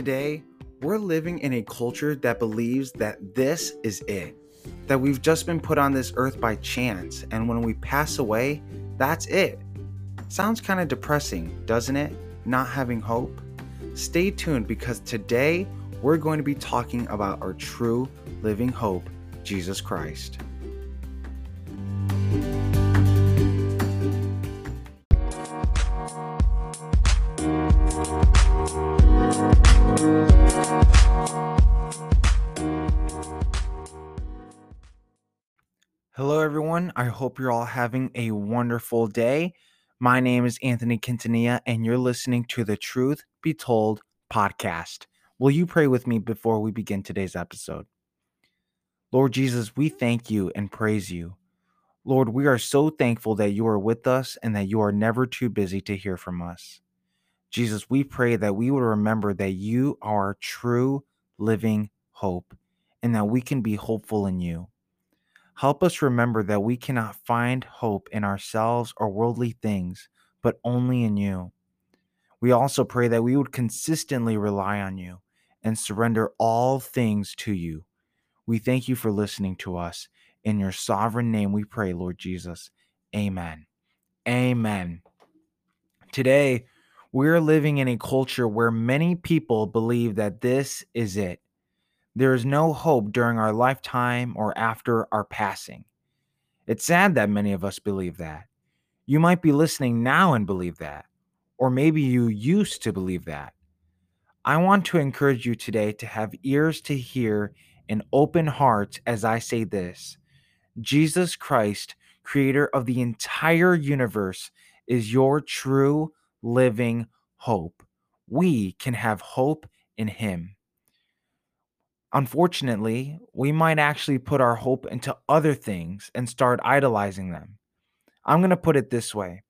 Today, we're living in a culture that believes that this is it, that we've just been put on this earth by chance, and when we pass away, that's it. Sounds kind of depressing, doesn't it? Not having hope? Stay tuned because today we're going to be talking about our true living hope, Jesus Christ. Hello, everyone. I hope you're all having a wonderful day. My name is Anthony Quintanilla, and you're listening to the Truth Be Told podcast. Will you pray with me before we begin today's episode? Lord Jesus, we thank you and praise you. Lord, we are so thankful that you are with us and that you are never too busy to hear from us. Jesus, we pray that we would remember that you are true living hope and that we can be hopeful in you. Help us remember that we cannot find hope in ourselves or worldly things, but only in you. We also pray that we would consistently rely on you and surrender all things to you. We thank you for listening to us. In your sovereign name we pray, Lord Jesus. Amen. Amen. Today, we're living in a culture where many people believe that this is it. There is no hope during our lifetime or after our passing. It's sad that many of us believe that. You might be listening now and believe that, or maybe you used to believe that. I want to encourage you today to have ears to hear and open hearts as I say this Jesus Christ, creator of the entire universe, is your true living hope. We can have hope in him. Unfortunately, we might actually put our hope into other things and start idolizing them. I'm going to put it this way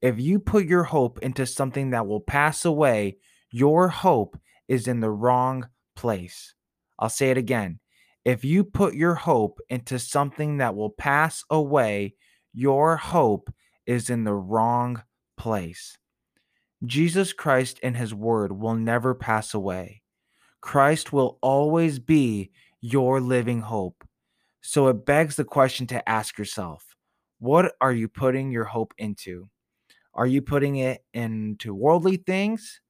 if you put your hope into something that will pass away, your hope is in the wrong place. I'll say it again. If you put your hope into something that will pass away, your hope is in the wrong place. Jesus Christ and his word will never pass away. Christ will always be your living hope. So it begs the question to ask yourself what are you putting your hope into? Are you putting it into worldly things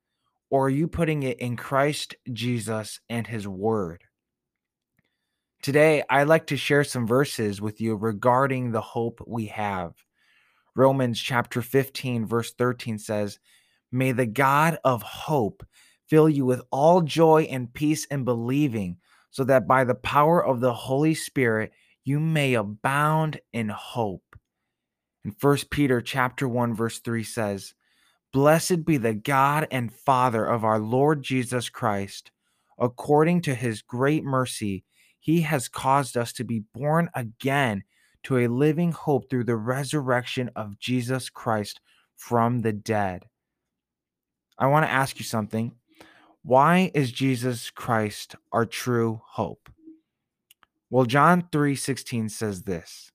or are you putting it in Christ Jesus and his word? Today, I'd like to share some verses with you regarding the hope we have. Romans chapter 15, verse 13 says, May the God of hope fill you with all joy and peace in believing, so that by the power of the Holy Spirit you may abound in hope. And 1 Peter chapter 1 verse 3 says, Blessed be the God and Father of our Lord Jesus Christ. According to his great mercy, he has caused us to be born again to a living hope through the resurrection of Jesus Christ from the dead. I want to ask you something. Why is Jesus Christ our true hope? Well, John 3:16 says this,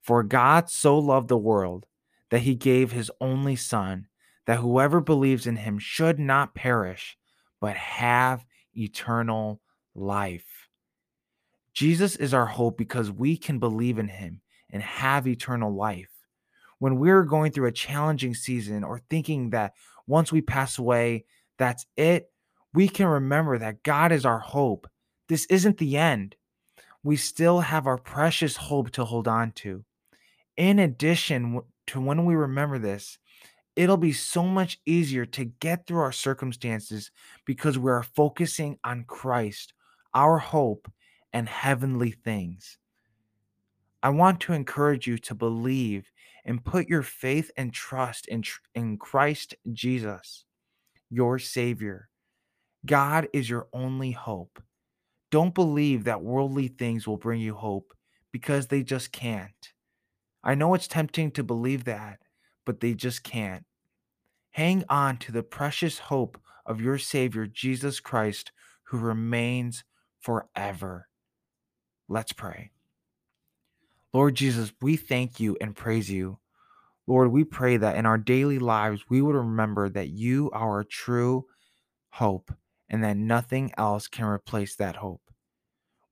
"For God so loved the world that he gave his only son, that whoever believes in him should not perish, but have eternal life." Jesus is our hope because we can believe in him and have eternal life. When we're going through a challenging season or thinking that once we pass away, that's it, we can remember that God is our hope. This isn't the end. We still have our precious hope to hold on to. In addition to when we remember this, it'll be so much easier to get through our circumstances because we are focusing on Christ, our hope, and heavenly things. I want to encourage you to believe and put your faith and trust in, in Christ Jesus, your Savior. God is your only hope. Don't believe that worldly things will bring you hope because they just can't. I know it's tempting to believe that, but they just can't. Hang on to the precious hope of your Savior, Jesus Christ, who remains forever. Let's pray. Lord Jesus, we thank you and praise you. Lord, we pray that in our daily lives we would remember that you are our true hope and that nothing else can replace that hope.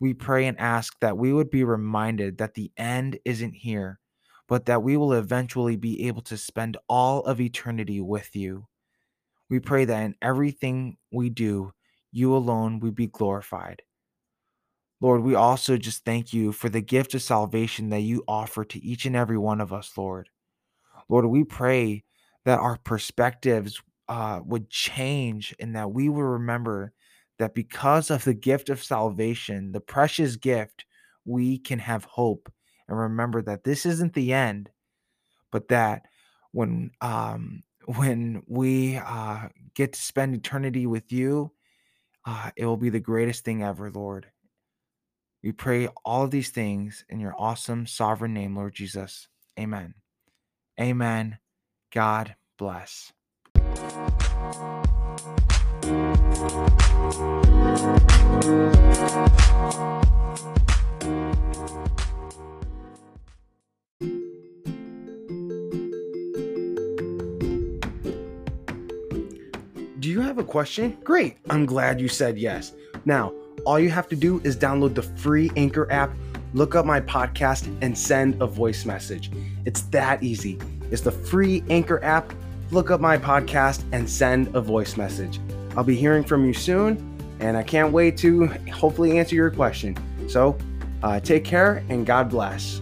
We pray and ask that we would be reminded that the end isn't here, but that we will eventually be able to spend all of eternity with you. We pray that in everything we do, you alone would be glorified. Lord, we also just thank you for the gift of salvation that you offer to each and every one of us, Lord. Lord, we pray that our perspectives uh, would change and that we will remember that because of the gift of salvation, the precious gift, we can have hope and remember that this isn't the end, but that when um, when we uh, get to spend eternity with you, uh, it will be the greatest thing ever, Lord. We pray all of these things in your awesome, sovereign name, Lord Jesus. Amen. Amen. God bless. Do you have a question? Great. I'm glad you said yes. Now, all you have to do is download the free Anchor app, look up my podcast, and send a voice message. It's that easy. It's the free Anchor app. Look up my podcast and send a voice message. I'll be hearing from you soon, and I can't wait to hopefully answer your question. So, uh, take care and God bless.